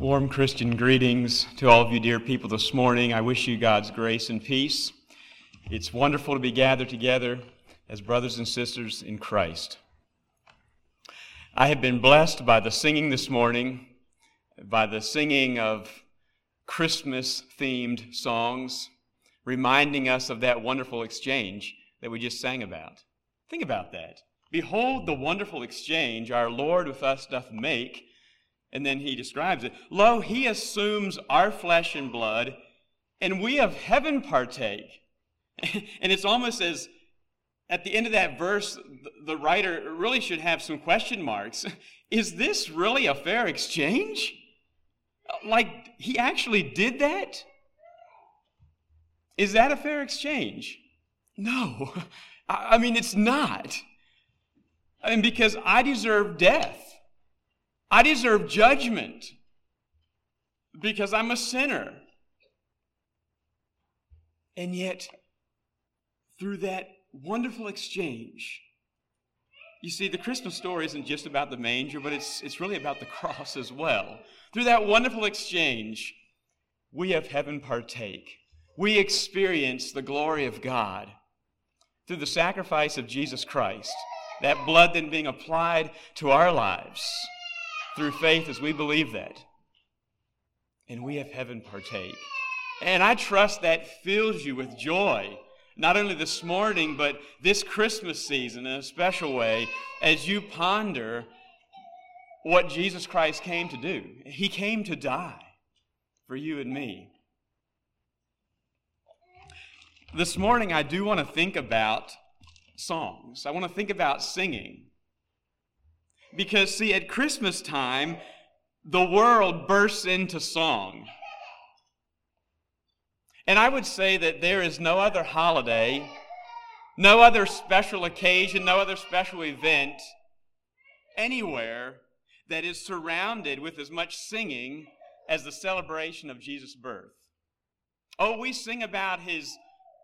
Warm Christian greetings to all of you, dear people, this morning. I wish you God's grace and peace. It's wonderful to be gathered together as brothers and sisters in Christ. I have been blessed by the singing this morning, by the singing of Christmas themed songs, reminding us of that wonderful exchange that we just sang about. Think about that. Behold the wonderful exchange our Lord with us doth make and then he describes it Lo, he assumes our flesh and blood, and we of heaven partake. and it's almost as at the end of that verse, the writer really should have some question marks. Is this really a fair exchange? Like, he actually did that? Is that a fair exchange? No. I mean, it's not. I mean, because I deserve death. I deserve judgment because I'm a sinner. And yet, through that wonderful exchange, you see, the Christmas story isn't just about the manger, but it's, it's really about the cross as well. Through that wonderful exchange, we of heaven partake. We experience the glory of God through the sacrifice of Jesus Christ, that blood then being applied to our lives through faith as we believe that. And we have heaven partake. And I trust that fills you with joy, not only this morning, but this Christmas season in a special way as you ponder what Jesus Christ came to do. He came to die for you and me. This morning, I do want to think about songs. I want to think about singing. Because, see, at Christmas time, the world bursts into song. And I would say that there is no other holiday, no other special occasion, no other special event anywhere that is surrounded with as much singing as the celebration of Jesus' birth. Oh, we sing about his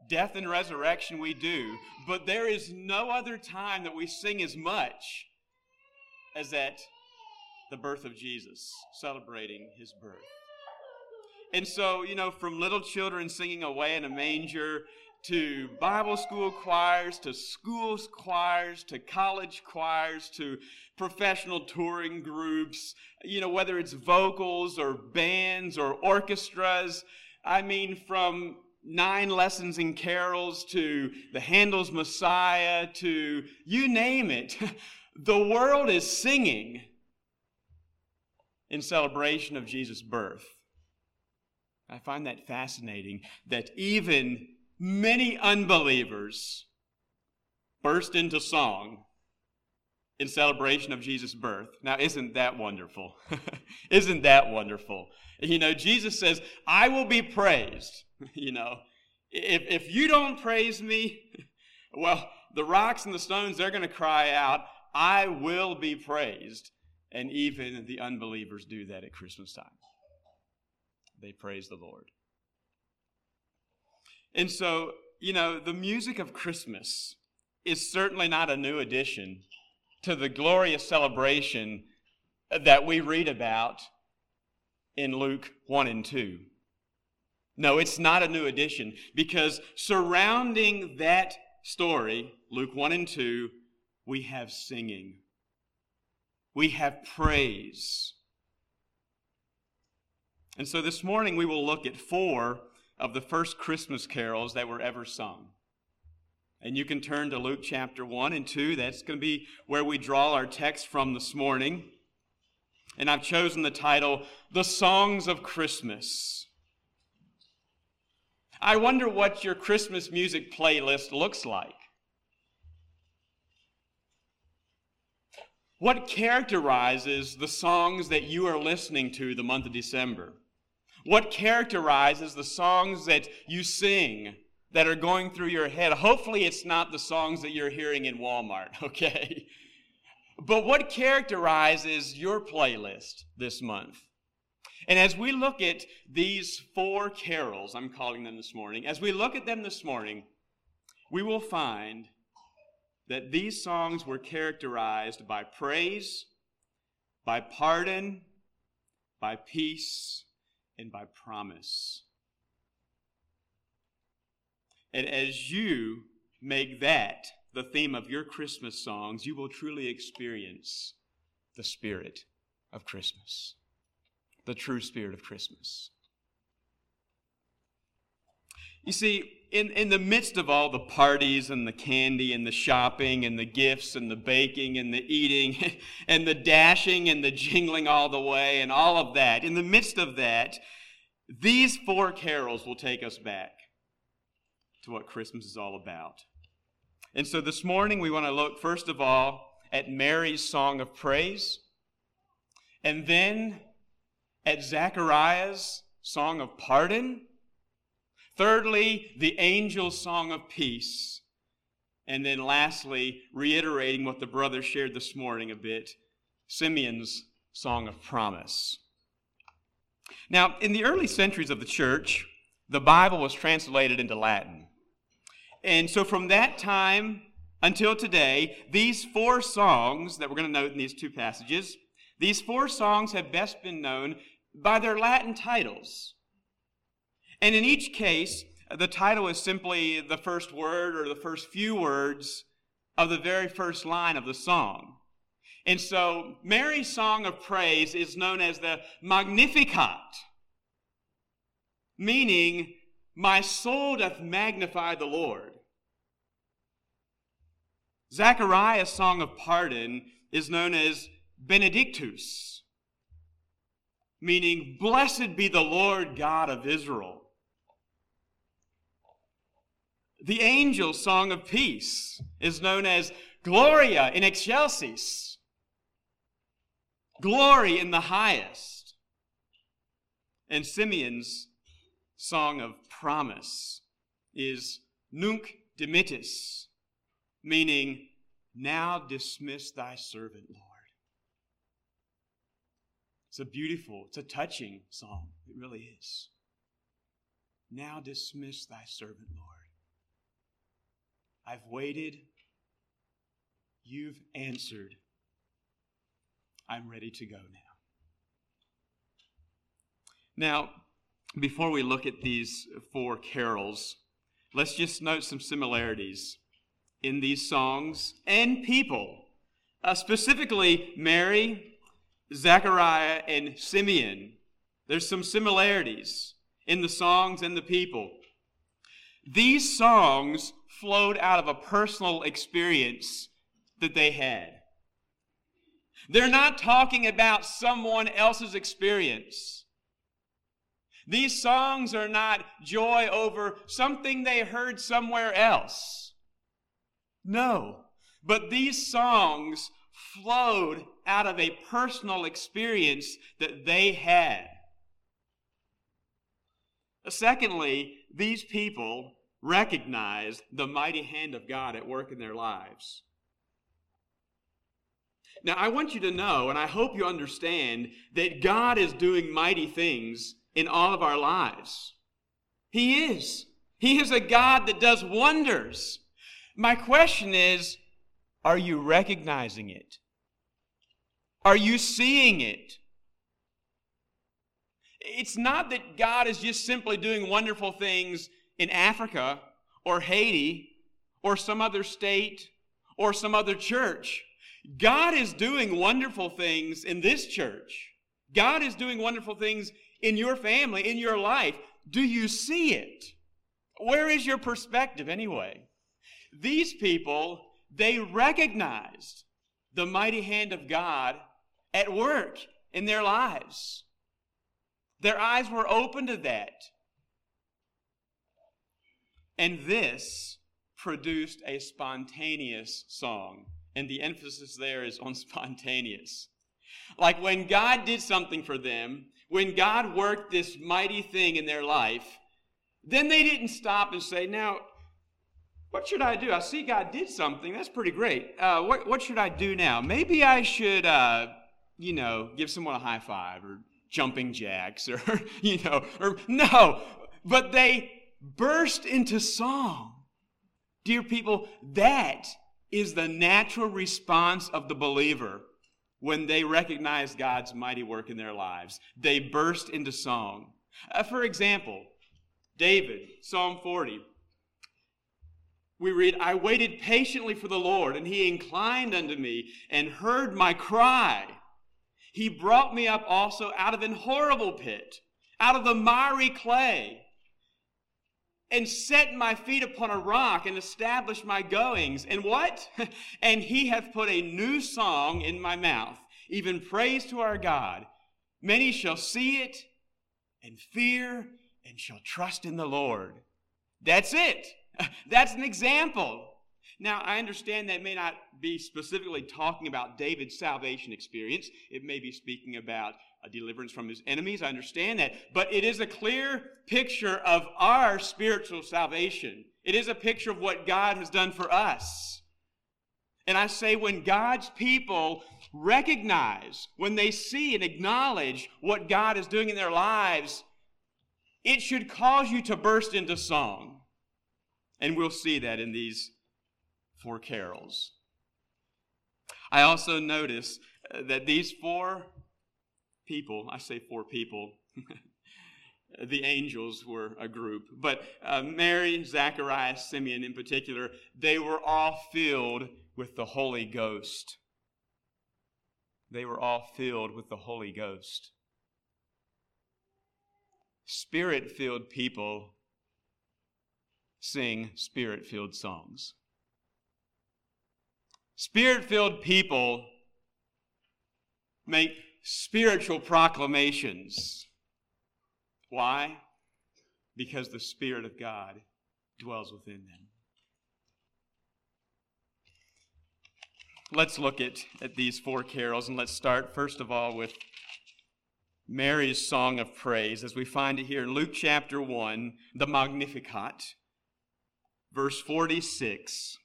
death and resurrection, we do, but there is no other time that we sing as much as at the birth of Jesus, celebrating his birth. And so, you know, from little children singing away in a manger to Bible school choirs, to schools choirs, to college choirs, to professional touring groups, you know, whether it's vocals or bands or orchestras. I mean, from nine lessons and carols to the Handel's Messiah to you name it. The world is singing in celebration of Jesus' birth. I find that fascinating that even many unbelievers burst into song in celebration of Jesus' birth. Now, isn't that wonderful? isn't that wonderful? You know, Jesus says, I will be praised. you know, if, if you don't praise me, well, the rocks and the stones, they're going to cry out, I will be praised. And even the unbelievers do that at Christmas time. They praise the Lord. And so, you know, the music of Christmas is certainly not a new addition to the glorious celebration that we read about in Luke 1 and 2. No, it's not a new addition because surrounding that story, Luke 1 and 2, we have singing, we have praise. And so this morning we will look at four of the first Christmas carols that were ever sung. And you can turn to Luke chapter 1 and 2. That's going to be where we draw our text from this morning. And I've chosen the title, The Songs of Christmas. I wonder what your Christmas music playlist looks like. What characterizes the songs that you are listening to the month of December? What characterizes the songs that you sing that are going through your head? Hopefully, it's not the songs that you're hearing in Walmart, okay? But what characterizes your playlist this month? And as we look at these four carols, I'm calling them this morning, as we look at them this morning, we will find that these songs were characterized by praise, by pardon, by peace, and by promise. And as you make that the theme of your Christmas songs, you will truly experience the spirit of Christmas, the true spirit of Christmas. You see, in, in the midst of all the parties and the candy and the shopping and the gifts and the baking and the eating and the dashing and the jingling all the way and all of that, in the midst of that, these four carols will take us back to what Christmas is all about. And so this morning we want to look, first of all, at Mary's song of praise, and then at Zechariah's song of pardon Thirdly, the angel's song of peace. And then lastly, reiterating what the brother shared this morning a bit, Simeon's song of promise. Now, in the early centuries of the church, the Bible was translated into Latin. And so from that time until today, these four songs that we're going to note in these two passages, these four songs have best been known by their Latin titles. And in each case, the title is simply the first word or the first few words of the very first line of the song. And so Mary's song of praise is known as the Magnificat, meaning, My soul doth magnify the Lord. Zechariah's song of pardon is known as Benedictus, meaning, Blessed be the Lord God of Israel. The angel's song of peace is known as Gloria in excelsis. Glory in the highest. And Simeon's song of promise is Nunc dimittis, meaning, Now dismiss thy servant, Lord. It's a beautiful, it's a touching song. It really is. Now dismiss thy servant, Lord. I've waited. You've answered. I'm ready to go now. Now, before we look at these four carols, let's just note some similarities in these songs and people. Uh, specifically, Mary, Zechariah, and Simeon. There's some similarities in the songs and the people. These songs flowed out of a personal experience that they had. They're not talking about someone else's experience. These songs are not joy over something they heard somewhere else. No, but these songs flowed out of a personal experience that they had. Secondly, these people recognized the mighty hand of God at work in their lives. Now, I want you to know, and I hope you understand, that God is doing mighty things in all of our lives. He is. He is a God that does wonders. My question is are you recognizing it? Are you seeing it? It's not that God is just simply doing wonderful things in Africa or Haiti or some other state or some other church. God is doing wonderful things in this church. God is doing wonderful things in your family, in your life. Do you see it? Where is your perspective anyway? These people, they recognized the mighty hand of God at work in their lives. Their eyes were open to that. And this produced a spontaneous song. And the emphasis there is on spontaneous. Like when God did something for them, when God worked this mighty thing in their life, then they didn't stop and say, Now, what should I do? I see God did something. That's pretty great. Uh, what, what should I do now? Maybe I should, uh, you know, give someone a high five or jumping jacks or, you know, or no. But they burst into song. Dear people, that is the natural response of the believer when they recognize God's mighty work in their lives. They burst into song. Uh, for example, David, Psalm 40. We read, I waited patiently for the Lord, and he inclined unto me and heard my cry. He brought me up also out of an horrible pit, out of the miry clay, and set my feet upon a rock and established my goings. And what? and he hath put a new song in my mouth, even praise to our God. Many shall see it and fear and shall trust in the Lord. That's it. That's an example. Now, I understand that may not be specifically talking about David's salvation experience. It may be speaking about deliverance from his enemies. I understand that. But it is a clear picture of our spiritual salvation. It is a picture of what God has done for us. And I say, when God's people recognize, when they see and acknowledge what God is doing in their lives, it should cause you to burst into song. And we'll see that in these four carols. I also notice uh, that these four people, I say four people, the angels were a group, but uh, Mary, Zacharias, Simeon in particular, they were all filled with the Holy Ghost. They were all filled with the Holy Ghost. Spirit filled people sing spirit filled songs. Spirit filled people make spiritual proclamations. Why? Because the Spirit of God dwells within them. Let's look at, at these four carols and let's start, first of all, with Mary's song of praise as we find it here in Luke chapter 1, the Magnificat, verse 46.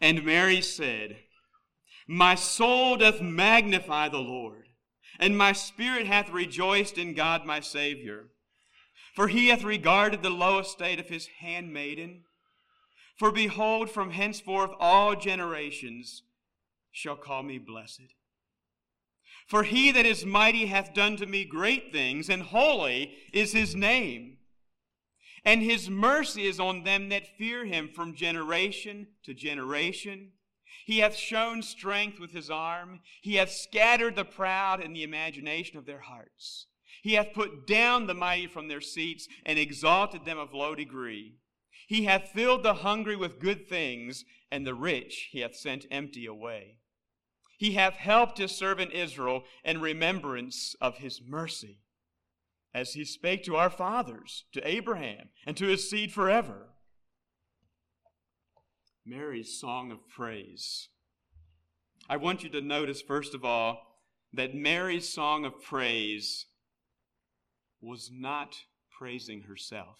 And Mary said, My soul doth magnify the Lord, and my spirit hath rejoiced in God my Savior. For he hath regarded the low estate of his handmaiden. For behold, from henceforth all generations shall call me blessed. For he that is mighty hath done to me great things, and holy is his name. And his mercy is on them that fear him from generation to generation. He hath shown strength with his arm. He hath scattered the proud in the imagination of their hearts. He hath put down the mighty from their seats and exalted them of low degree. He hath filled the hungry with good things, and the rich he hath sent empty away. He hath helped his servant Israel in remembrance of his mercy, as he spake to our fathers, to Abraham, and to his seed forever. Mary's song of praise. I want you to notice, first of all, that Mary's song of praise was not praising herself.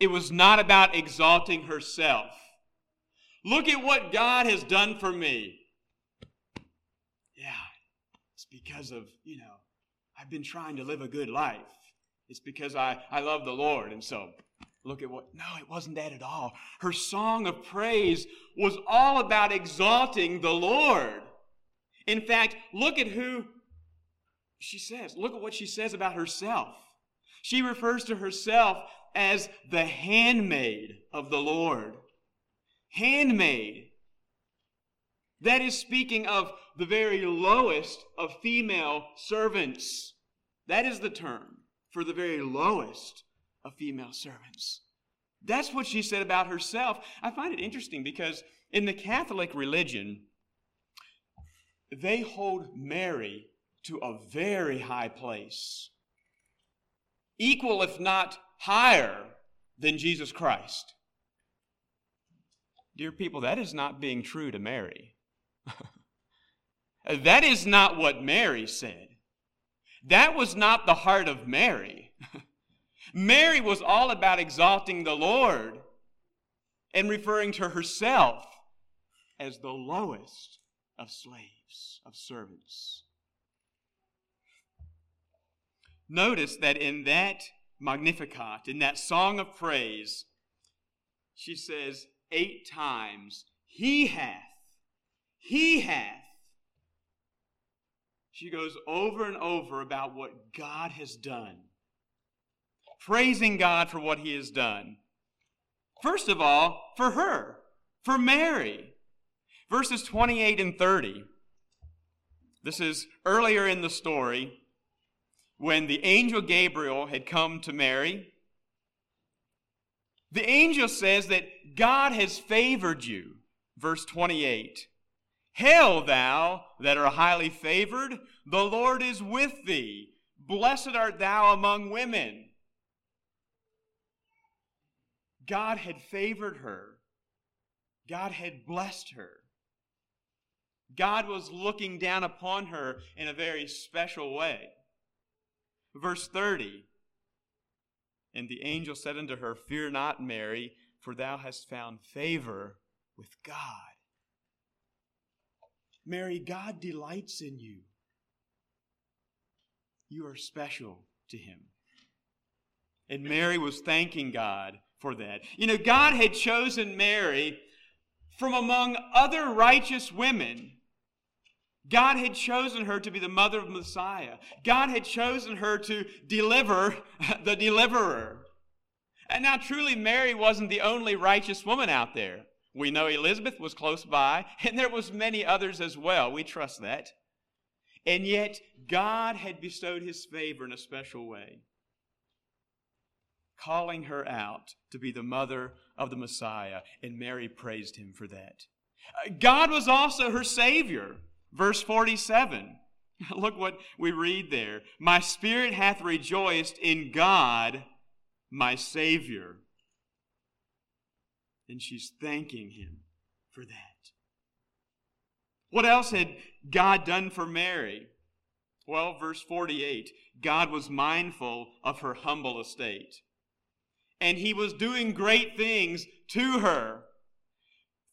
It was not about exalting herself. Look at what God has done for me. Yeah, it's because of, you know, I've been trying to live a good life. It's because I, I love the Lord. And so, look at what. No, it wasn't that at all. Her song of praise was all about exalting the Lord. In fact, look at who she says. Look at what she says about herself. She refers to herself as the handmaid of the Lord. Handmaid. That is speaking of the very lowest of female servants. That is the term for the very lowest of female servants. That's what she said about herself. I find it interesting because in the Catholic religion, they hold Mary to a very high place, equal, if not higher, than Jesus Christ. Dear people, that is not being true to Mary. That is not what Mary said. That was not the heart of Mary. Mary was all about exalting the Lord and referring to herself as the lowest of slaves, of servants. Notice that in that Magnificat, in that song of praise, she says eight times, He hath, He hath she goes over and over about what God has done, praising God for what he has done. First of all, for her, for Mary. Verses 28 and 30. This is earlier in the story when the angel Gabriel had come to Mary. The angel says that God has favored you. Verse 28. Hail, thou that art highly favored, the Lord is with thee. Blessed art thou among women. God had favored her, God had blessed her. God was looking down upon her in a very special way. Verse 30 And the angel said unto her, Fear not, Mary, for thou hast found favor with God. Mary, God delights in you. You are special to him. And Mary was thanking God for that. You know, God had chosen Mary from among other righteous women God had chosen her to be the mother of Messiah. God had chosen her to deliver the deliverer. And now, truly, Mary wasn't the only righteous woman out there. We know Elizabeth was close by, and there was many others as well. We trust that. And yet, God had bestowed his favor in a special way, calling her out to be the mother of the Messiah, and Mary praised him for that. Uh, God was also her Savior. Verse 47. Look what we read there. My spirit hath rejoiced in God, my Savior. And she's thanking him for that. What else had God done for Mary? Well, verse 48 God was mindful of her humble estate. And he was doing great things to her,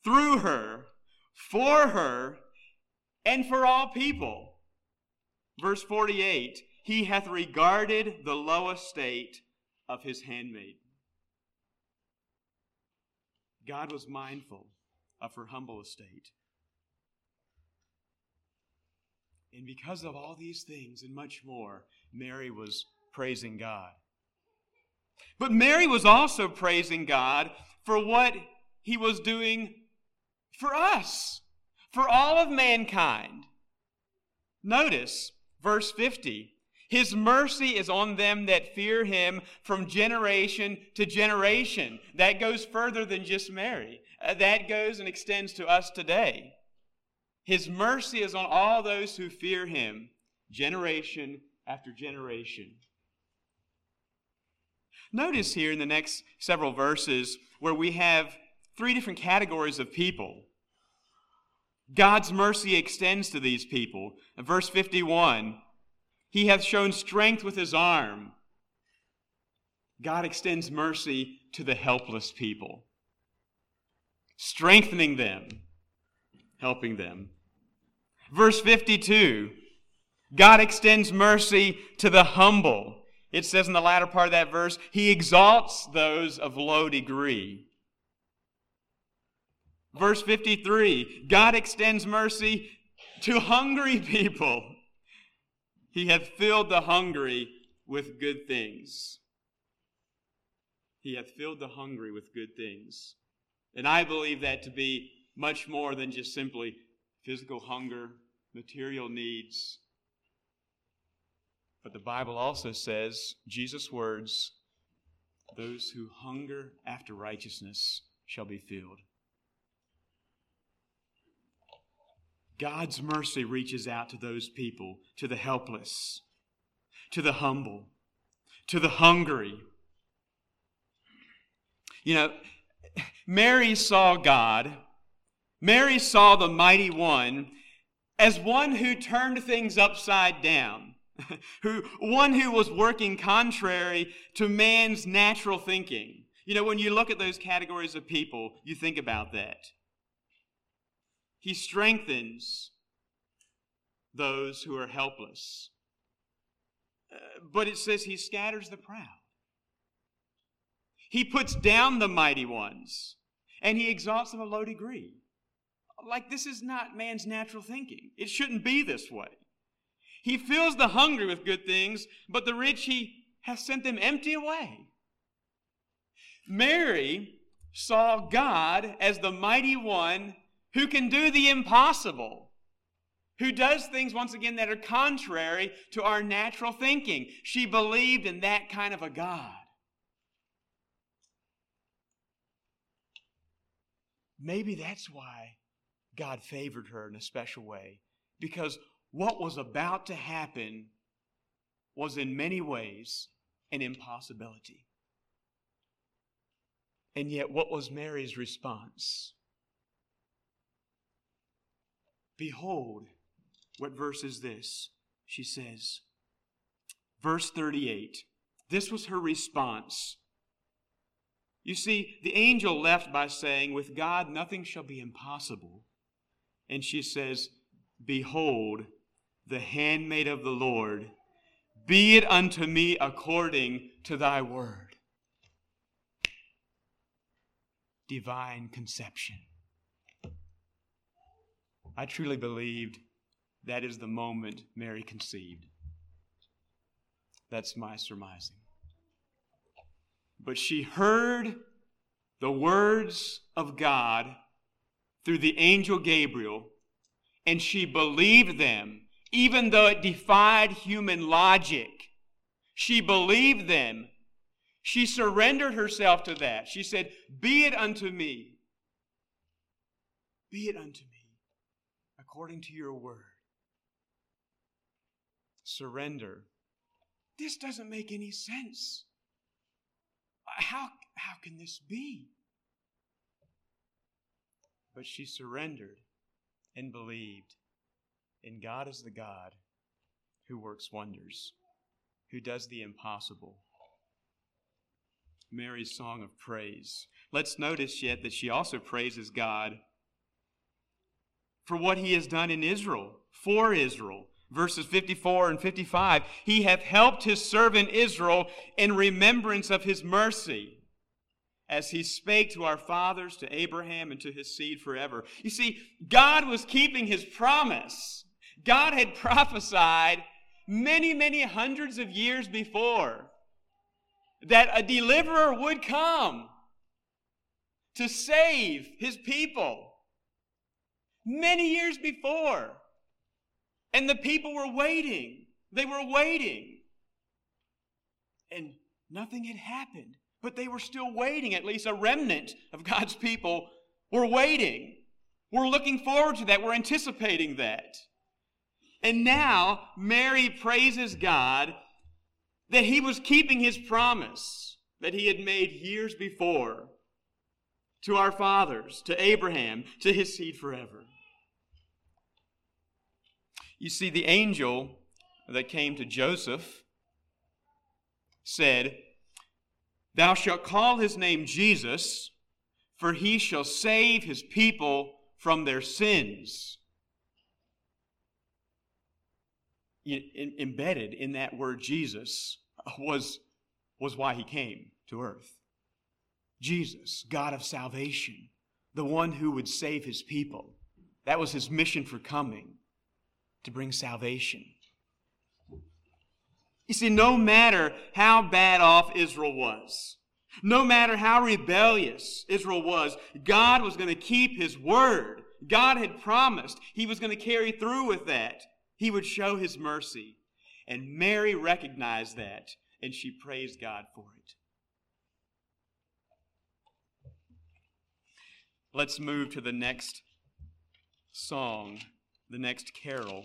through her, for her, and for all people. Verse 48 He hath regarded the low estate of his handmaid. God was mindful of her humble estate. And because of all these things and much more, Mary was praising God. But Mary was also praising God for what he was doing for us for all of mankind. Notice verse 50. His mercy is on them that fear him from generation to generation. That goes further than just Mary. Uh, that goes and extends to us today. His mercy is on all those who fear him, generation after generation. Notice here in the next several verses where we have three different categories of people God's mercy extends to these people. In verse 51, He hath shown strength with His arm. God extends mercy to the helpless people, strengthening them, helping them. Verse 52, God extends mercy to the humble. It says in the latter part of that verse, He exalts those of low degree. Verse 53 God extends mercy to hungry people. He hath filled the hungry with good things. He hath filled the hungry with good things. And I believe that to be much more than just simply physical hunger, material needs. But the Bible also says, Jesus' words, those who hunger after righteousness shall be filled. God's mercy reaches out to those people, to the helpless, to the humble, to the hungry. You know, Mary saw God, Mary saw the mighty one as one who turned things upside down, who one who was working contrary to man's natural thinking. You know, when you look at those categories of people, you think about that. He strengthens those who are helpless. Uh, but it says he scatters the proud. He puts down the mighty ones and he exalts them a low degree. Like this is not man's natural thinking. It shouldn't be this way. He fills the hungry with good things, but the rich he has sent them empty away. Mary saw God as the mighty one who can do the impossible, who does things, once again, that are contrary to our natural thinking. She believed in that kind of a God. Maybe that's why God favored her in a special way, because what was about to happen was in many ways an impossibility. And yet, what was Mary's response? Behold, what verse is this? She says, verse 38. This was her response. You see, the angel left by saying, With God nothing shall be impossible. And she says, Behold, the handmaid of the Lord, be it unto me according to thy word. Divine conception. I truly believed that is the moment Mary conceived. That's my surmising. But she heard the words of God through the angel Gabriel, and she believed them even though it defied human logic. She believed them. She surrendered herself to that. She said, Be it unto me. Be it unto me according to your word. Surrender. This doesn't make any sense. How, how can this be? But she surrendered and believed. And God is the God who works wonders, who does the impossible. Mary's song of praise. Let's notice yet that she also praises God for what he has done in Israel, for Israel. Verses 54 and 55 He hath helped his servant Israel in remembrance of his mercy as he spake to our fathers, to Abraham, and to his seed forever. You see, God was keeping his promise. God had prophesied many, many hundreds of years before that a deliverer would come to save his people. Many years before. And the people were waiting. They were waiting. And nothing had happened. But they were still waiting. At least a remnant of God's people were waiting. We're looking forward to that. We're anticipating that. And now Mary praises God that he was keeping his promise that he had made years before to our fathers, to Abraham, to his seed forever. You see, the angel that came to Joseph said, Thou shalt call his name Jesus, for he shall save his people from their sins. in, embedded in that word Jesus was, was why he came to earth. Jesus, God of salvation, the one who would save his people. That was his mission for coming, to bring salvation. You see, no matter how bad off Israel was, no matter how rebellious Israel was, God was going to keep his word. God had promised he was going to carry through with that. He would show his mercy. And Mary recognized that, and she praised God for it. Let's move to the next song, the next carol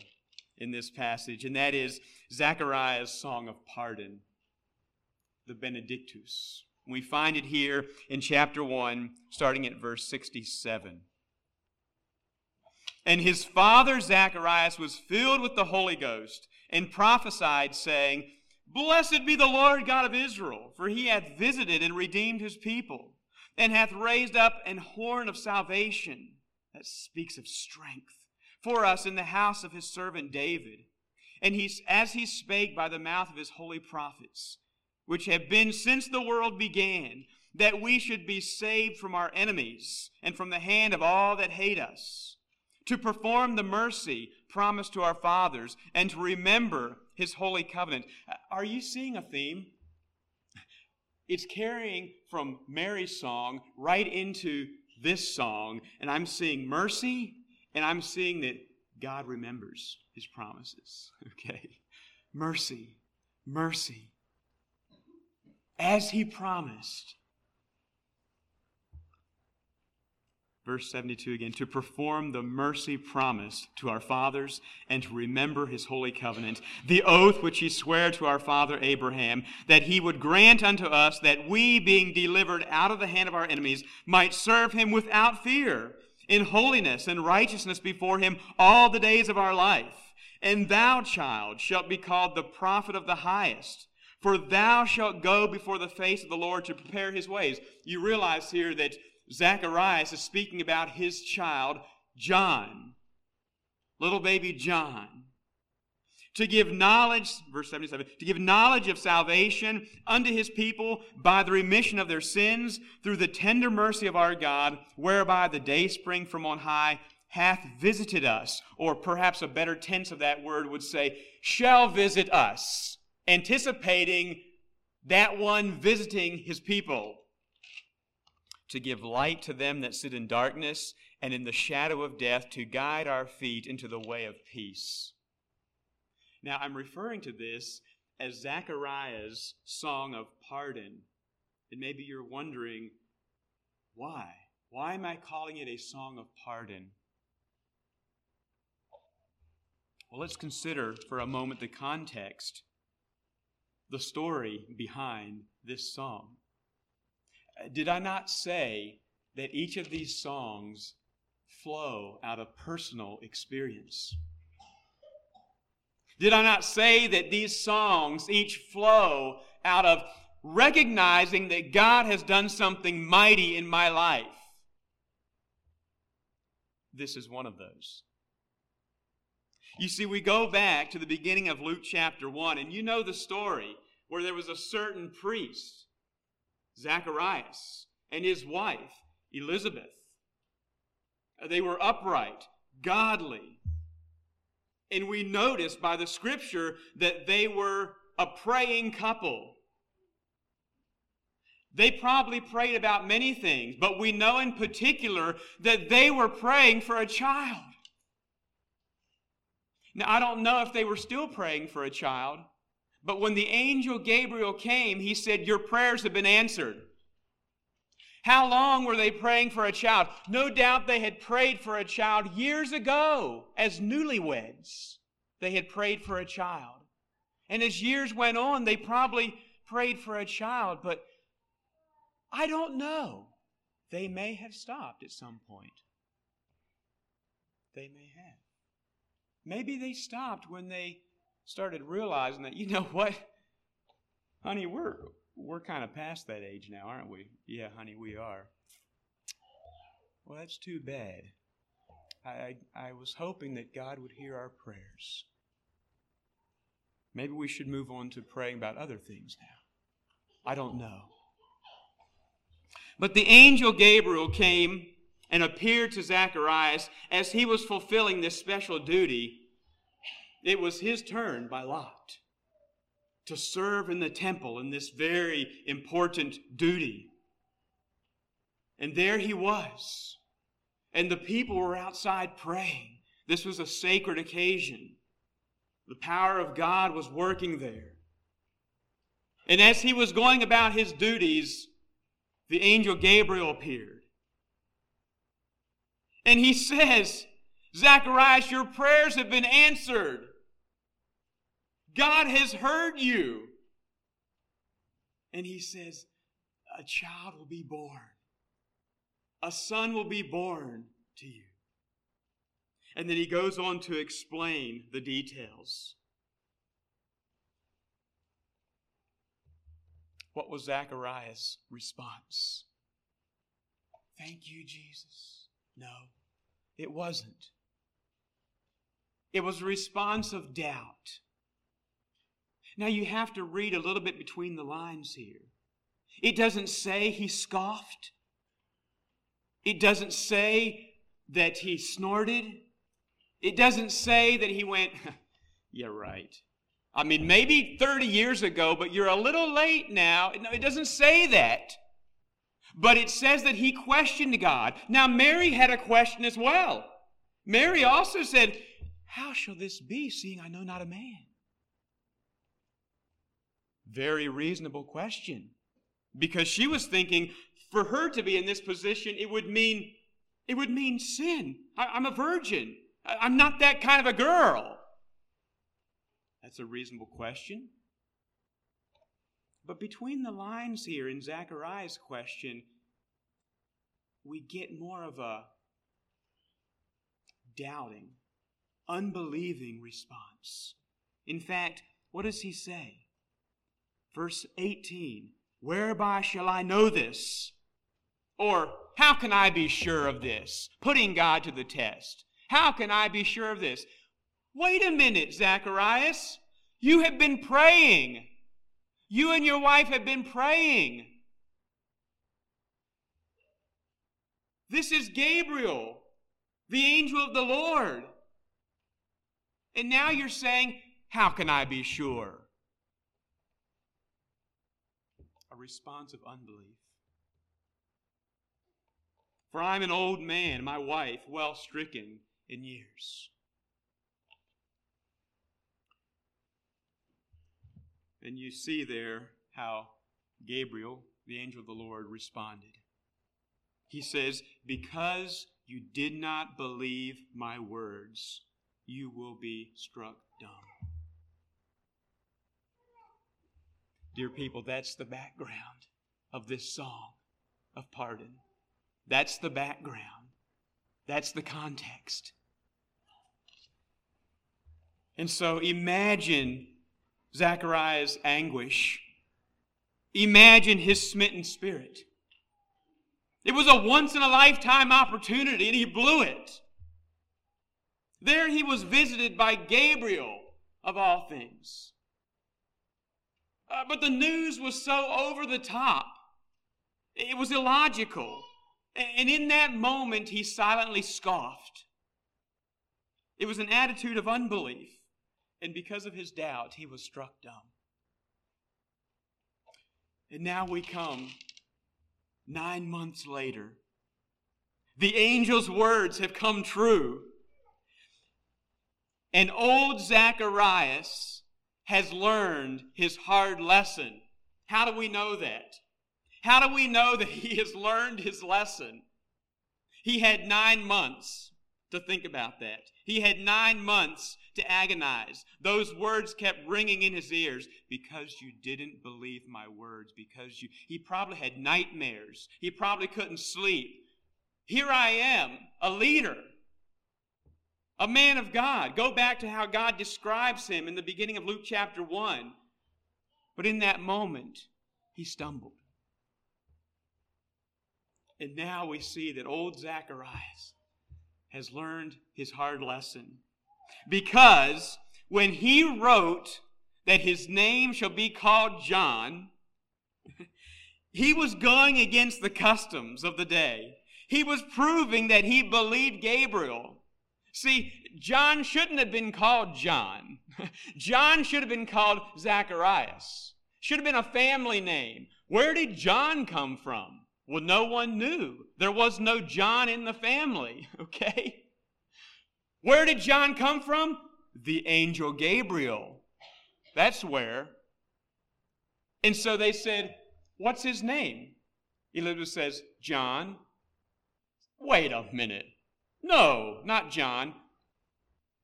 in this passage, and that is Zechariah's song of pardon, the Benedictus. We find it here in chapter 1, starting at verse 67. And his father Zacharias was filled with the Holy Ghost and prophesied, saying, Blessed be the Lord God of Israel, for he hath visited and redeemed his people, and hath raised up an horn of salvation that speaks of strength for us in the house of his servant David. And he, as he spake by the mouth of his holy prophets, which have been since the world began, that we should be saved from our enemies and from the hand of all that hate us to perform the mercy promised to our fathers, and to remember his holy covenant. Are you seeing a theme? It's carrying from Mary's song right into this song, and I'm seeing mercy, and I'm seeing that God remembers his promises. Okay? Mercy, mercy. As he promised, verse 72 again, to perform the mercy promised to our fathers and to remember his holy covenant, the oath which he sware to our father Abraham, that he would grant unto us that we, being delivered out of the hand of our enemies, might serve him without fear, in holiness and righteousness before him all the days of our life. And thou, child, shalt be called the prophet of the highest. For thou shalt go before the face of the Lord to prepare his ways. You realize here that Zacharias is speaking about his child, John, little baby John. To give knowledge, verse 77, to give knowledge of salvation unto his people by the remission of their sins through the tender mercy of our God, whereby the day spring from on high hath visited us. Or perhaps a better tense of that word would say, shall visit us, anticipating that one visiting his people to give light to them that sit in darkness and in the shadow of death, to guide our feet into the way of peace. Now, I'm referring to this as Zechariah's song of pardon. And maybe you're wondering, why? Why am I calling it a song of pardon? Well, let's consider for a moment the context, the story behind this song. Did I not say that each of these songs flow out of personal experience? Did I not say that these songs each flow out of recognizing that God has done something mighty in my life? This is one of those. You see, we go back to the beginning of Luke chapter 1, and you know the story where there was a certain priest Zacharias and his wife, Elizabeth. They were upright, godly. And we notice by the scripture that they were a praying couple. They probably prayed about many things, but we know in particular that they were praying for a child. Now, I don't know if they were still praying for a child, but when the angel Gabriel came, he said, Your prayers have been answered. How long were they praying for a child? No doubt they had prayed for a child years ago as newlyweds. They had prayed for a child. And as years went on, they probably prayed for a child, but I don't know. They may have stopped at some point. They may have. Maybe they stopped when they started realizing that, you know what? Honey, we're, we're kind of past that age now, aren't we? Yeah, honey, we are. Well, that's too bad. I, I was hoping that God would hear our prayers. Maybe we should move on to praying about other things now. I don't know. But the angel Gabriel came and appeared to Zacharias as he was fulfilling this special duty it was his turn by lot to serve in the temple in this very important duty. And there he was. And the people were outside praying. This was a sacred occasion. The power of God was working there. And as he was going about his duties, the angel Gabriel appeared. And he says, Zacharias, your prayers have been answered. God has heard you. And he says, A child will be born, a son will be born to you. And then he goes on to explain the details. What was Zacharias' response? Thank you, Jesus. No, it wasn't. It was a response of doubt. Now you have to read a little bit between the lines here. It doesn't say he scoffed. It doesn't say that he snorted. It doesn't say that he went, Yeah, right. I mean, maybe 30 years ago, but you're a little late now. No, it doesn't say that. But it says that he questioned God. Now, Mary had a question as well. Mary also said, How shall this be, seeing I know not a man? Very reasonable question. Because she was thinking, for her to be in this position, it would mean it would mean sin. I, am a virgin. I, I'm not that kind of a girl. That's a reasonable question. But between the lines here in Zachariah's question, we get more of a doubting, unbelieving response. In fact, what does he say? Verse 18 Whereby shall I know this? Or, how can I be sure of this? Putting God to the test. How can I be sure of this? Wait a minute, Zacharias. You have been praying. You and your wife have been praying. This is Gabriel, the angel of the Lord. And now you're saying, How can I be sure? A response of unbelief. For I'm an old man, my wife well stricken in years. And you see there how Gabriel, the angel of the Lord, responded. He says, Because you did not believe my words, you will be struck dumb. Dear people, that's the background of this song of pardon. That's the background. That's the context. And so imagine Zachariah's anguish. Imagine his smitten spirit. It was a once in a lifetime opportunity and he blew it. There he was visited by Gabriel, of all things. Uh, but the news was so over the top, it was illogical. And in that moment, he silently scoffed. It was an attitude of unbelief. And because of his doubt, he was struck dumb. And now we come nine months later. The angel's words have come true. And old Zacharias has learned his hard lesson. How do we know that? How do we know that he has learned his lesson? He had nine months to think about that. He had nine months to agonize. Those words kept ringing in his ears because you didn't believe my words, because you. He probably had nightmares. He probably couldn't sleep. Here I am, a leader, a man of God. Go back to how God describes him in the beginning of Luke chapter 1. But in that moment, he stumbled. And now we see that old Zacharias has learned his hard lesson. Because when he wrote that his name shall be called John, he was going against the customs of the day. He was proving that he believed Gabriel. See, John shouldn't have been called John. John should have been called Zacharias. Should have been a family name. Where did John come from? Well, no one knew. There was no John in the family, okay? Where did John come from? The angel Gabriel. That's where. And so they said, What's his name? Elizabeth says, John. Wait a minute. No, not John.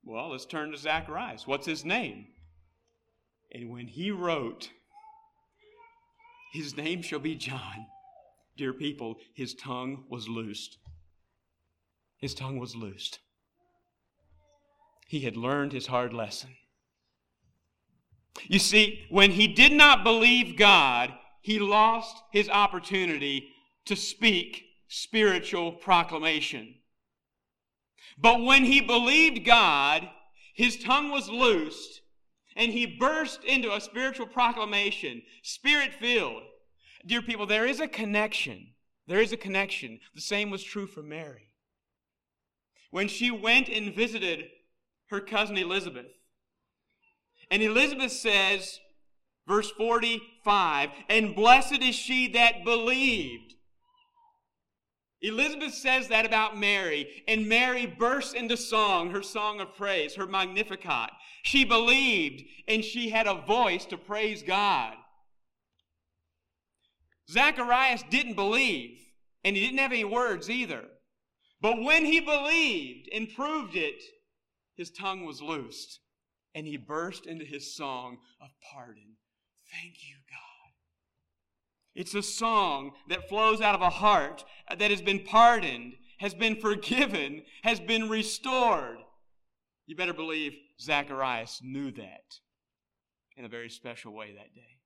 Well, let's turn to Zacharias. What's his name? And when he wrote, His name shall be John, dear people, his tongue was loosed. His tongue was loosed. He had learned his hard lesson. You see, when he did not believe God, he lost his opportunity to speak spiritual proclamation. But when he believed God, his tongue was loosed and he burst into a spiritual proclamation, spirit filled. Dear people, there is a connection. There is a connection. The same was true for Mary. When she went and visited her cousin Elizabeth. And Elizabeth says, verse 45, and blessed is she that believed. Elizabeth says that about Mary, and Mary bursts into song, her song of praise, her Magnificat. She believed, and she had a voice to praise God. Zacharias didn't believe, and he didn't have any words either. But when he believed and proved it, his tongue was loosed, and he burst into his song of pardon. Thank you. It's a song that flows out of a heart that has been pardoned, has been forgiven, has been restored. You better believe Zacharias knew that in a very special way that day.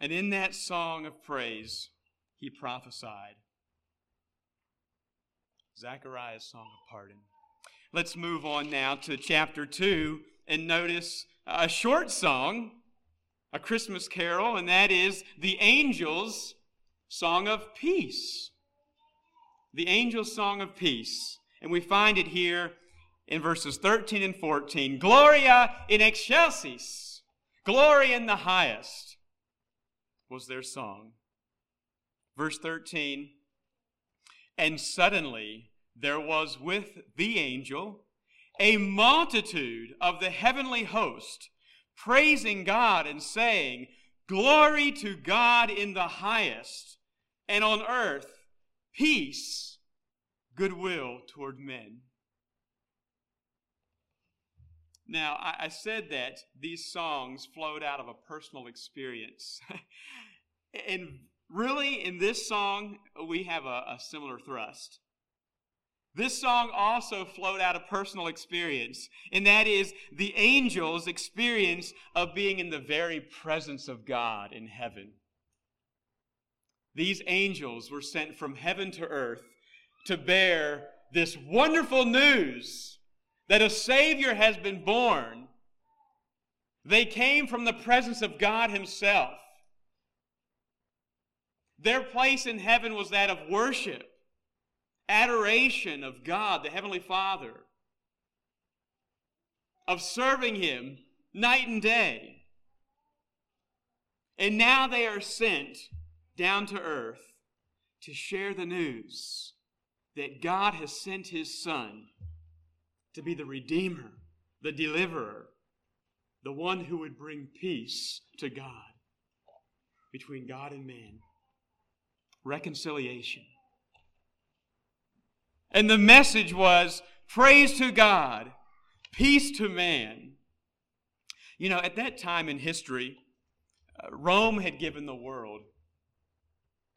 And in that song of praise, he prophesied. Zechariah's song of pardon. Let's move on now to chapter 2 and notice a short song, a Christmas carol, and that is the angels' song of peace. The angels' song of peace. And we find it here in verses 13 and 14. Gloria in excelsis, glory in the highest was their song. Verse 13, and suddenly there was with the angel a multitude of the heavenly host praising God and saying, Glory to God in the highest, and on earth peace, goodwill toward men. Now, I, I said that these songs flowed out of a personal experience. and really, in this song, we have a, a similar thrust. This song also flowed out of personal experience, and that is the angels' experience of being in the very presence of God in heaven. These angels were sent from heaven to earth to bear this wonderful news that a Savior has been born. They came from the presence of God Himself. Their place in heaven was that of worship, adoration of God, the Heavenly Father, of serving Him night and day. And now they are sent down to earth to share the news that God has sent His Son to be the Redeemer, the Deliverer, the one who would bring peace to God, between God and man, reconciliation. And the message was praise to God, peace to man. You know, at that time in history, uh, Rome had given the world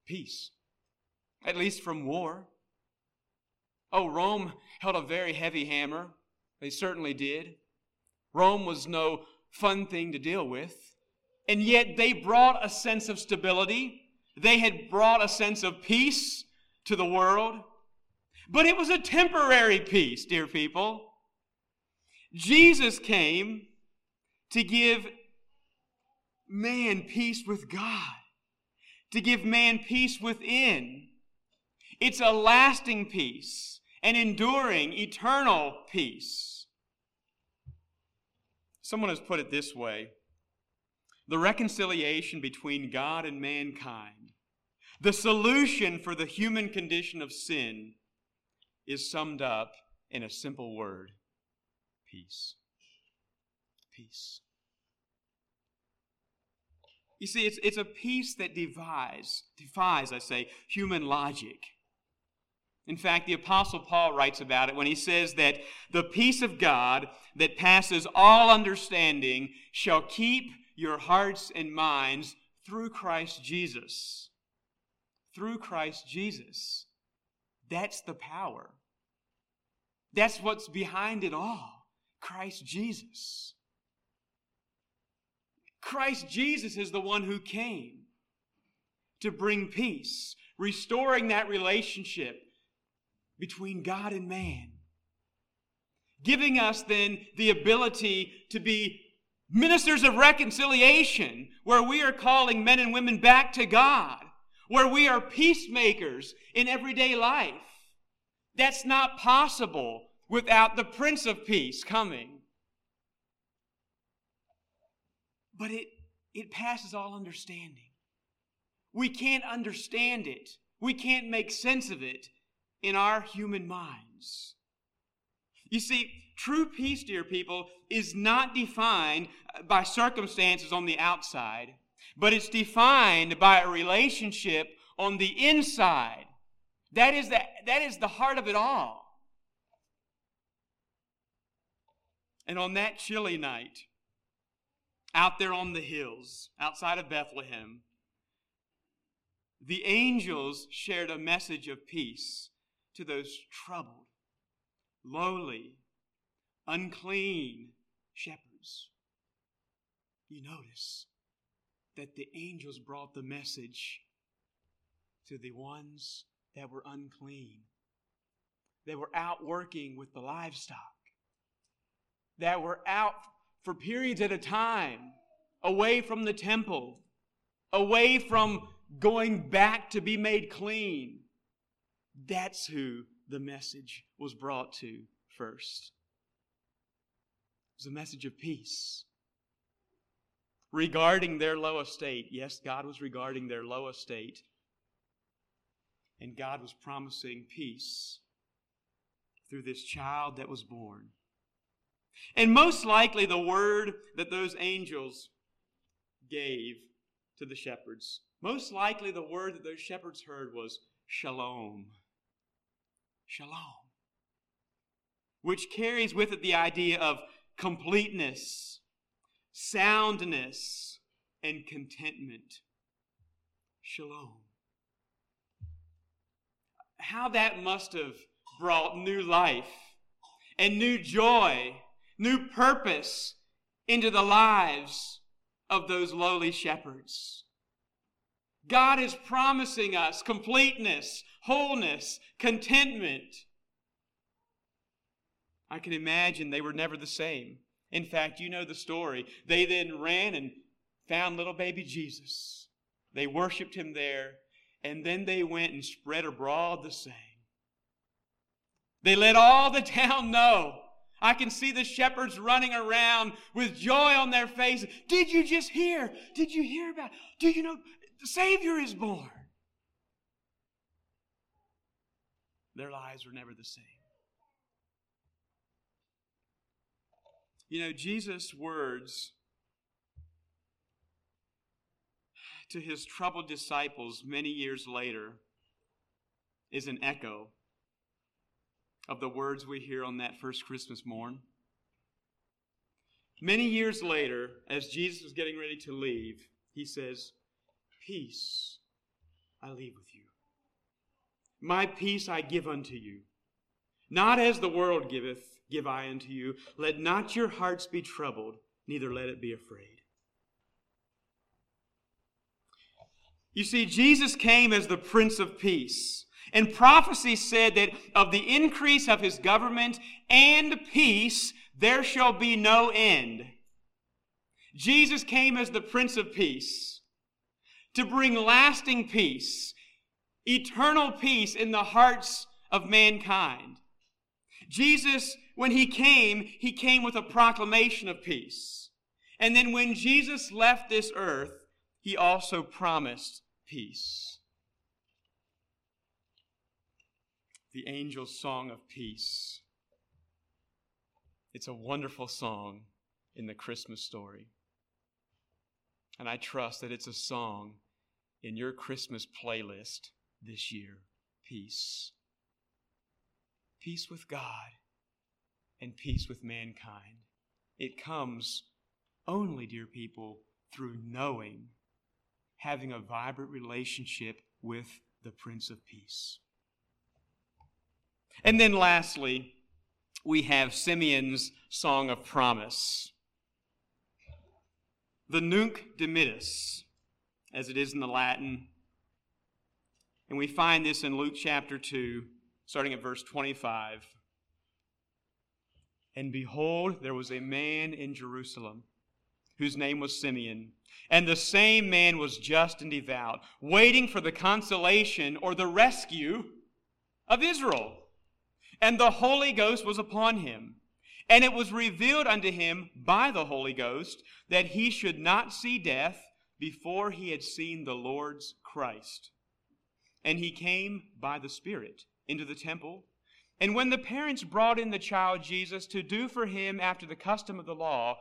peace, at least from war. Oh, Rome held a very heavy hammer. They certainly did. Rome was no fun thing to deal with. And yet they brought a sense of stability. They had brought a sense of peace to the world. But it was a temporary peace, dear people. Jesus came to give man peace with God, to give man peace within. It's a lasting peace an enduring eternal peace. Someone has put it this way the reconciliation between God and mankind, the solution for the human condition of sin, is summed up in a simple word peace. Peace. You see, it's, it's a peace that defies, defies, I say, human logic. In fact, the Apostle Paul writes about it when he says that the peace of God that passes all understanding shall keep your hearts and minds through Christ Jesus. Through Christ Jesus. That's the power. That's what's behind it all Christ Jesus. Christ Jesus is the one who came to bring peace, restoring that relationship between God and man. Giving us then the ability to be ministers of reconciliation, where we are calling men and women back to God, where we are peacemakers in everyday life. That's not possible without the Prince of Peace coming. But it, it passes all understanding. We can't understand it, we can't make sense of it in our human minds. You see, true peace, dear people, is not defined by circumstances on the outside, but it's defined by a relationship on the inside. That is the, that is the heart of it all. And on that chilly night, out there on the hills outside of Bethlehem, the angels shared a message of peace to those troubled, lowly, unclean shepherds. You notice that the angels brought the message to the ones that were unclean. They were out working with the livestock, that were out for periods at a time, away from the temple, away from going back to be made clean. That's who the message was brought to first. It was a message of peace. Regarding their low estate. Yes, God was regarding their low estate. And God was promising peace through this child that was born. And most likely, the word that those angels gave to the shepherds, most likely the word that those shepherds heard was shalom. Shalom. Which carries with it the idea of completeness, soundness, and contentment. Shalom. How that must have brought new life and new joy new purpose into the lives of those lowly shepherds. God is promising us completeness, wholeness, contentment. I can imagine they were never the same. In fact, you know the story. They then ran and found little baby Jesus. They worshiped him there, and then they went and spread abroad the saying. They let all the town know I can see the shepherds running around with joy on their faces. Did you just hear? Did you hear about? Do you know the Savior is born? Their lives were never the same. You know, Jesus' words to his troubled disciples many years later is an echo of the words we hear on that first Christmas morn. Many years later, as Jesus was getting ready to leave, he says, Peace I leave with you. My peace I give unto you. Not as the world giveth, give I unto you. Let not your hearts be troubled, neither let it be afraid. You see, Jesus came as the Prince of Peace. And prophecy said that of the increase of his government and peace, there shall be no end. Jesus came as the Prince of Peace to bring lasting peace, eternal peace in the hearts of mankind. Jesus, when he came, he came with a proclamation of peace. And then when Jesus left this earth, he also promised peace. the angel's song of peace. It's a wonderful song in the Christmas story. And I trust that it's a song in your Christmas playlist this year peace. Peace with God and peace with mankind. It comes only, dear people, through knowing, having a vibrant relationship with the Prince of Peace. And then lastly, we have Simeon's Song of Promise. The Nunc Dimittis, as it is in the Latin. And we find this in Luke chapter 2, starting at verse 25. And behold, there was a man in Jerusalem whose name was Simeon. And the same man was just and devout, waiting for the consolation or the rescue of Israel. and the Holy Ghost was upon him. And it was revealed unto him by the Holy Ghost that he should not see death before he had seen the Lord's Christ. And he came by the Spirit into the temple. And when the parents brought in the child Jesus to do for him after the custom of the law,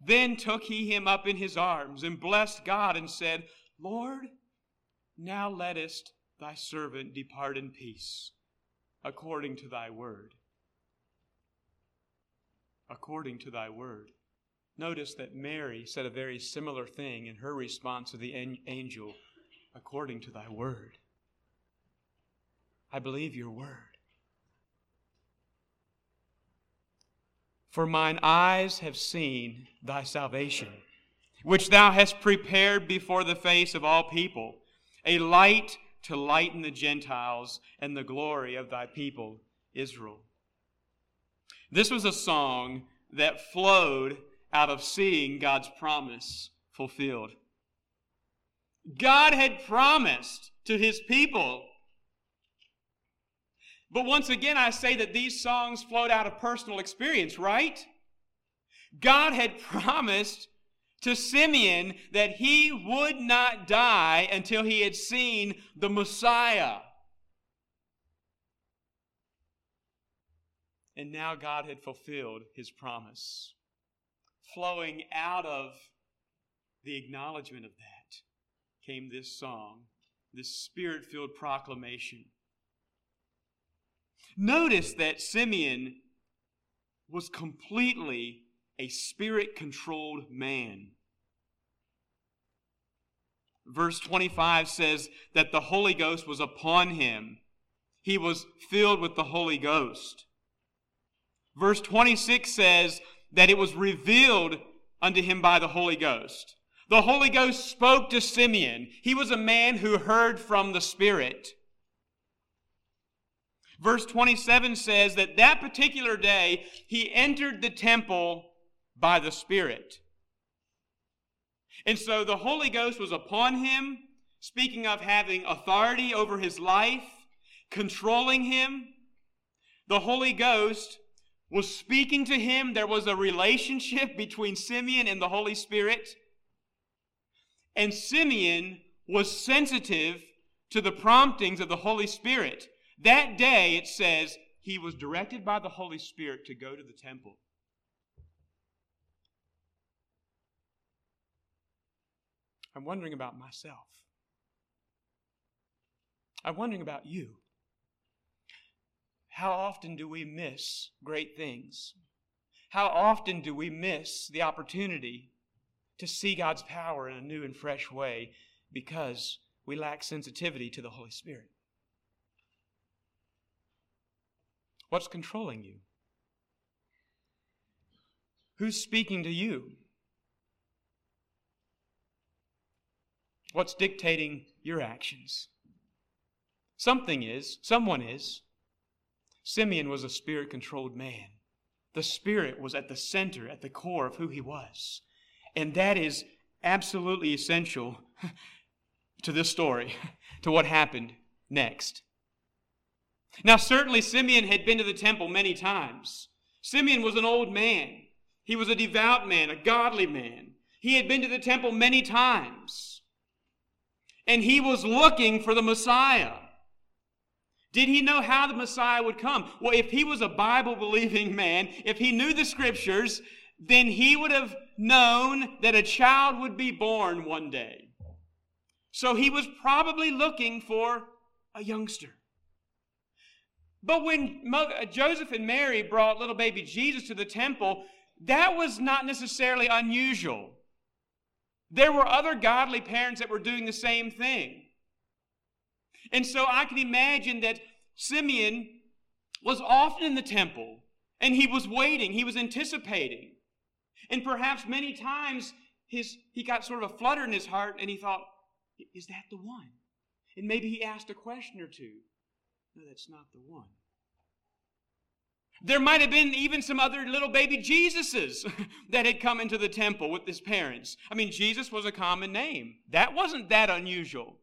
then took he him up in his arms and blessed God and said, Lord, now lettest thy servant depart in peace according to thy word. According to thy word. Notice that Mary said a very similar thing in her response to the angel, according to thy word. I believe your word. For mine eyes have seen thy salvation, which thou hast prepared before the face of all people, a light to lighten the Gentiles and the glory of thy people, Israel. This was a song that flowed out of seeing God's promise fulfilled. God had promised to his people. But once again, I say that these songs flowed out of personal experience, right? God had promised to Simeon that he would not die until he had seen the Messiah. And now God had fulfilled his promise. Flowing out of the acknowledgement of that came this song, this spirit filled proclamation. Notice that Simeon was completely a spirit controlled man. Verse 25 says that the Holy Ghost was upon him. He was filled with the Holy Ghost. Verse 26 says that it was revealed unto him by the Holy Ghost. The Holy Ghost spoke to Simeon. He was a man who heard from the Spirit. Verse 27 says that that particular day he entered the temple by the Spirit. And so the Holy Ghost was upon him, speaking of having authority over his life, controlling him. The Holy Ghost was speaking to him. There was a relationship between Simeon and the Holy Spirit. And Simeon was sensitive to the promptings of the Holy Spirit. That day, it says, he was directed by the Holy Spirit to go to the temple. I'm wondering about myself. I'm wondering about you. How often do we miss great things? How often do we miss the opportunity to see God's power in a new and fresh way because we lack sensitivity to the Holy Spirit? What's controlling you? Who's speaking to you? What's dictating your actions? Something is, someone is. Simeon was a spirit controlled man. The Spirit was at the center, at the core of who he was. And that is absolutely essential to this story, to what happened next. Now, certainly, Simeon had been to the temple many times. Simeon was an old man. He was a devout man, a godly man. He had been to the temple many times and he was looking for the Messiah. Did he know how the Messiah would come? Well, if he was a Bible believing man, if he knew the scriptures, then he would have known that a child would be born one day. So he was probably looking for a youngster. But when uh, Joseph and Mary brought little baby Jesus to the temple, that was not necessarily unusual. There were other godly parents that were doing the same thing. And so I can imagine that Simeon was often in the temple and he was waiting, he was anticipating. And perhaps many times his, he got sort of a flutter in his heart and he thought, Is that the one? And maybe he asked a question or two. No, that's not the one. There might have been even some other little baby Jesuses that had come into the temple with his parents. I mean, Jesus was a common name. That wasn't that unusual.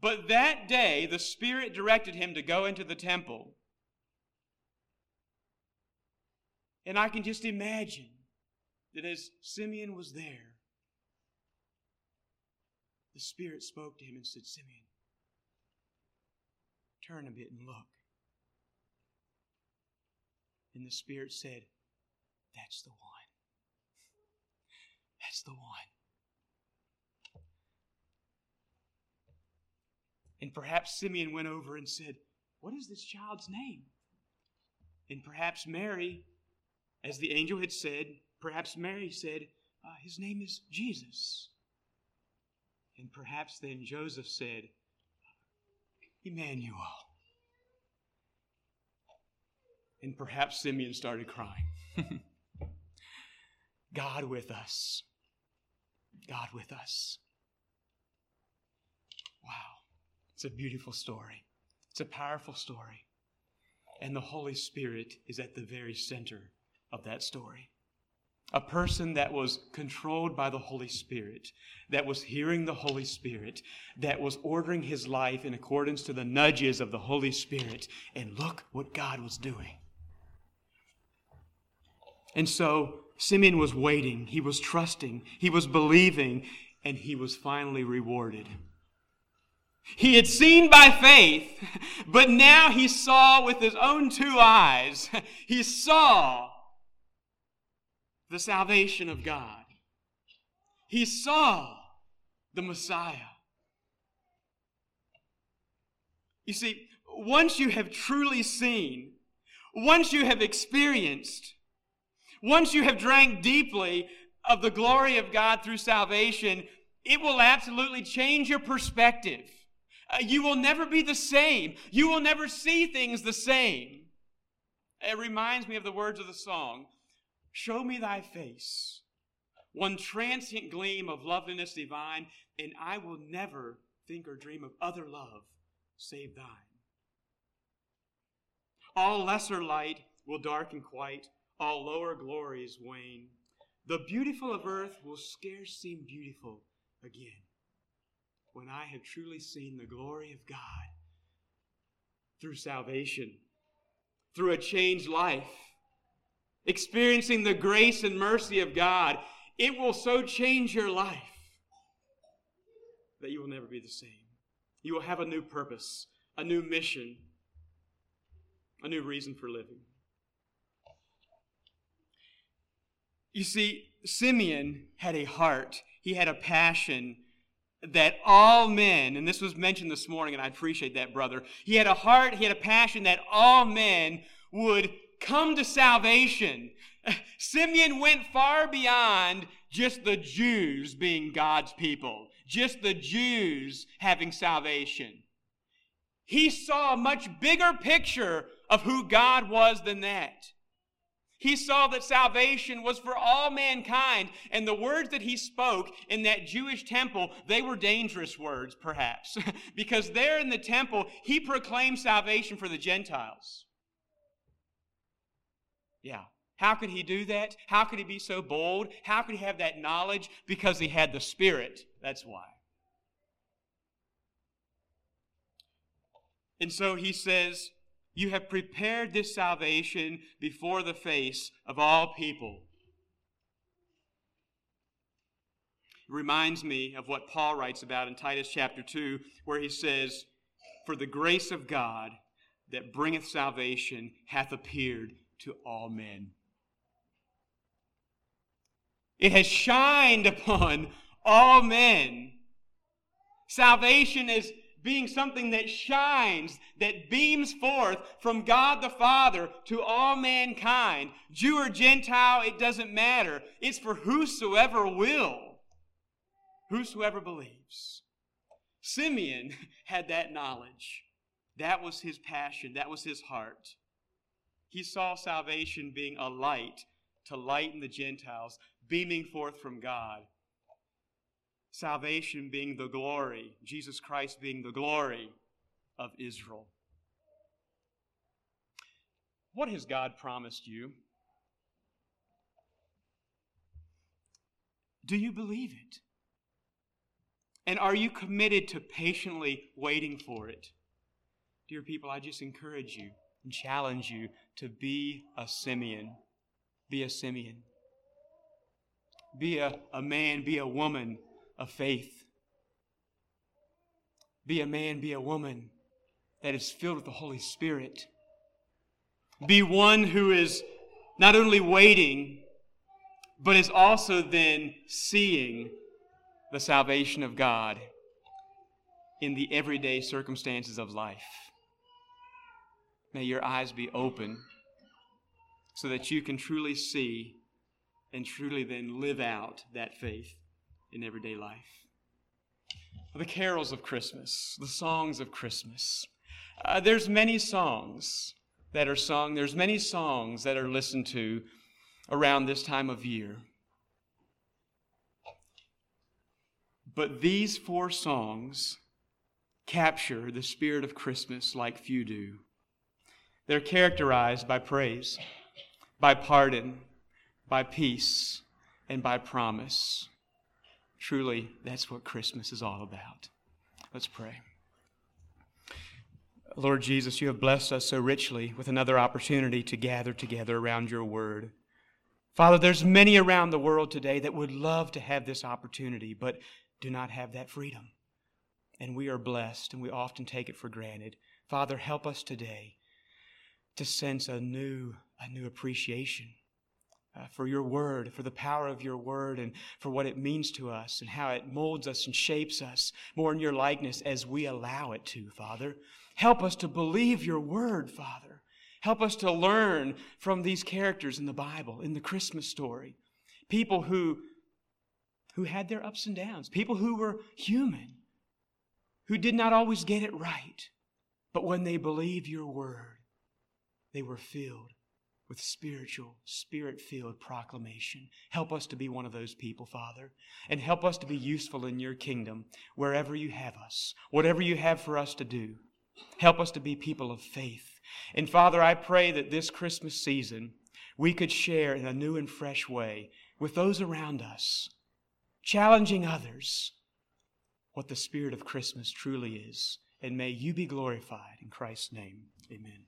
But that day, the Spirit directed him to go into the temple. And I can just imagine that as Simeon was there, the Spirit spoke to him and said, Simeon, turn a bit and look. And the Spirit said, That's the one. That's the one. And perhaps Simeon went over and said, What is this child's name? And perhaps Mary, as the angel had said, perhaps Mary said, uh, His name is Jesus. And perhaps then Joseph said, Emmanuel. And perhaps Simeon started crying. God with us. God with us. Wow. It's a beautiful story. It's a powerful story. And the Holy Spirit is at the very center of that story. A person that was controlled by the Holy Spirit, that was hearing the Holy Spirit, that was ordering his life in accordance to the nudges of the Holy Spirit. And look what God was doing. And so Simeon was waiting, he was trusting, he was believing, and he was finally rewarded. He had seen by faith, but now he saw with his own two eyes. He saw the salvation of God. He saw the Messiah. You see, once you have truly seen, once you have experienced, once you have drank deeply of the glory of God through salvation, it will absolutely change your perspective. Uh, you will never be the same. You will never see things the same. It reminds me of the words of the song Show me thy face, one transient gleam of loveliness divine, and I will never think or dream of other love save thine. All lesser light will darken quite, all lower glories wane. The beautiful of earth will scarce seem beautiful again when I have truly seen the glory of God through salvation, through a changed life experiencing the grace and mercy of God, it will so change your life that you will never be the same. You will have a new purpose, a new mission, a new reason for living. You see, Simeon had a heart, he had a passion that all men, and this was mentioned this morning, and I appreciate that, brother. He had a heart, he had a passion that all men would come to salvation. Simeon went far beyond just the Jews being God's people, just the Jews having salvation. He saw a much bigger picture of who God was than that. He saw that salvation was for all mankind, and the words that he spoke in that Jewish temple, they were dangerous words, perhaps, because there in the temple, he proclaimed salvation for the Gentiles. Yeah. How could he do that? How could he be so bold? How could he have that knowledge? Because he had the Spirit. That's why. And so he says, You have prepared this salvation before the face of all people. It reminds me of what Paul writes about in Titus chapter 2, where he says, For the grace of God that bringeth salvation hath appeared to all men. It has shined upon all men. Salvation is being something that shines, that beams forth from God the Father to all mankind. Jew or Gentile, it doesn't matter. It's for whosoever will, whosoever believes. Simeon had that knowledge. That was his passion, that was his heart. He saw salvation being a light to lighten the Gentiles, beaming forth from God. Salvation being the glory, Jesus Christ being the glory of Israel. What has God promised you? Do you believe it? And are you committed to patiently waiting for it? Dear people, I just encourage you and challenge you to be a Simeon. Be a Simeon. Be a, a man, be a woman of faith. Be a man, be a woman that is filled with the Holy Spirit. Be one who is not only waiting, but is also then seeing the salvation of God in the everyday circumstances of life. May your eyes be open so that you can truly see and truly then live out that faith in everyday life. The carols of Christmas, the songs of Christmas. Uh, there's many songs that are sung, there's many songs that are listened to around this time of year. But these four songs capture the spirit of Christmas like few do. They're characterized by praise, by pardon, by peace, and by promise. Truly, that's what Christmas is all about. Let's pray. Lord Jesus, you have blessed us so richly with another opportunity to gather together around your word. Father, there's many around the world today that would love to have this opportunity, but do not have that freedom. And we are blessed, and we often take it for granted. Father, help us today to sense a new, a new appreciation uh, for your word, for the power of your word, and for what it means to us, and how it molds us and shapes us more in your likeness as we allow it to, Father. Help us to believe your word, Father. Help us to learn from these characters in the Bible, in the Christmas story. People who, who had their ups and downs, people who were human, who did not always get it right. But when they believe your word, they were filled with spiritual, spirit filled proclamation. Help us to be one of those people, Father, and help us to be useful in your kingdom wherever you have us, whatever you have for us to do. Help us to be people of faith. And Father, I pray that this Christmas season we could share in a new and fresh way with those around us, challenging others what the spirit of Christmas truly is. And may you be glorified in Christ's name. Amen.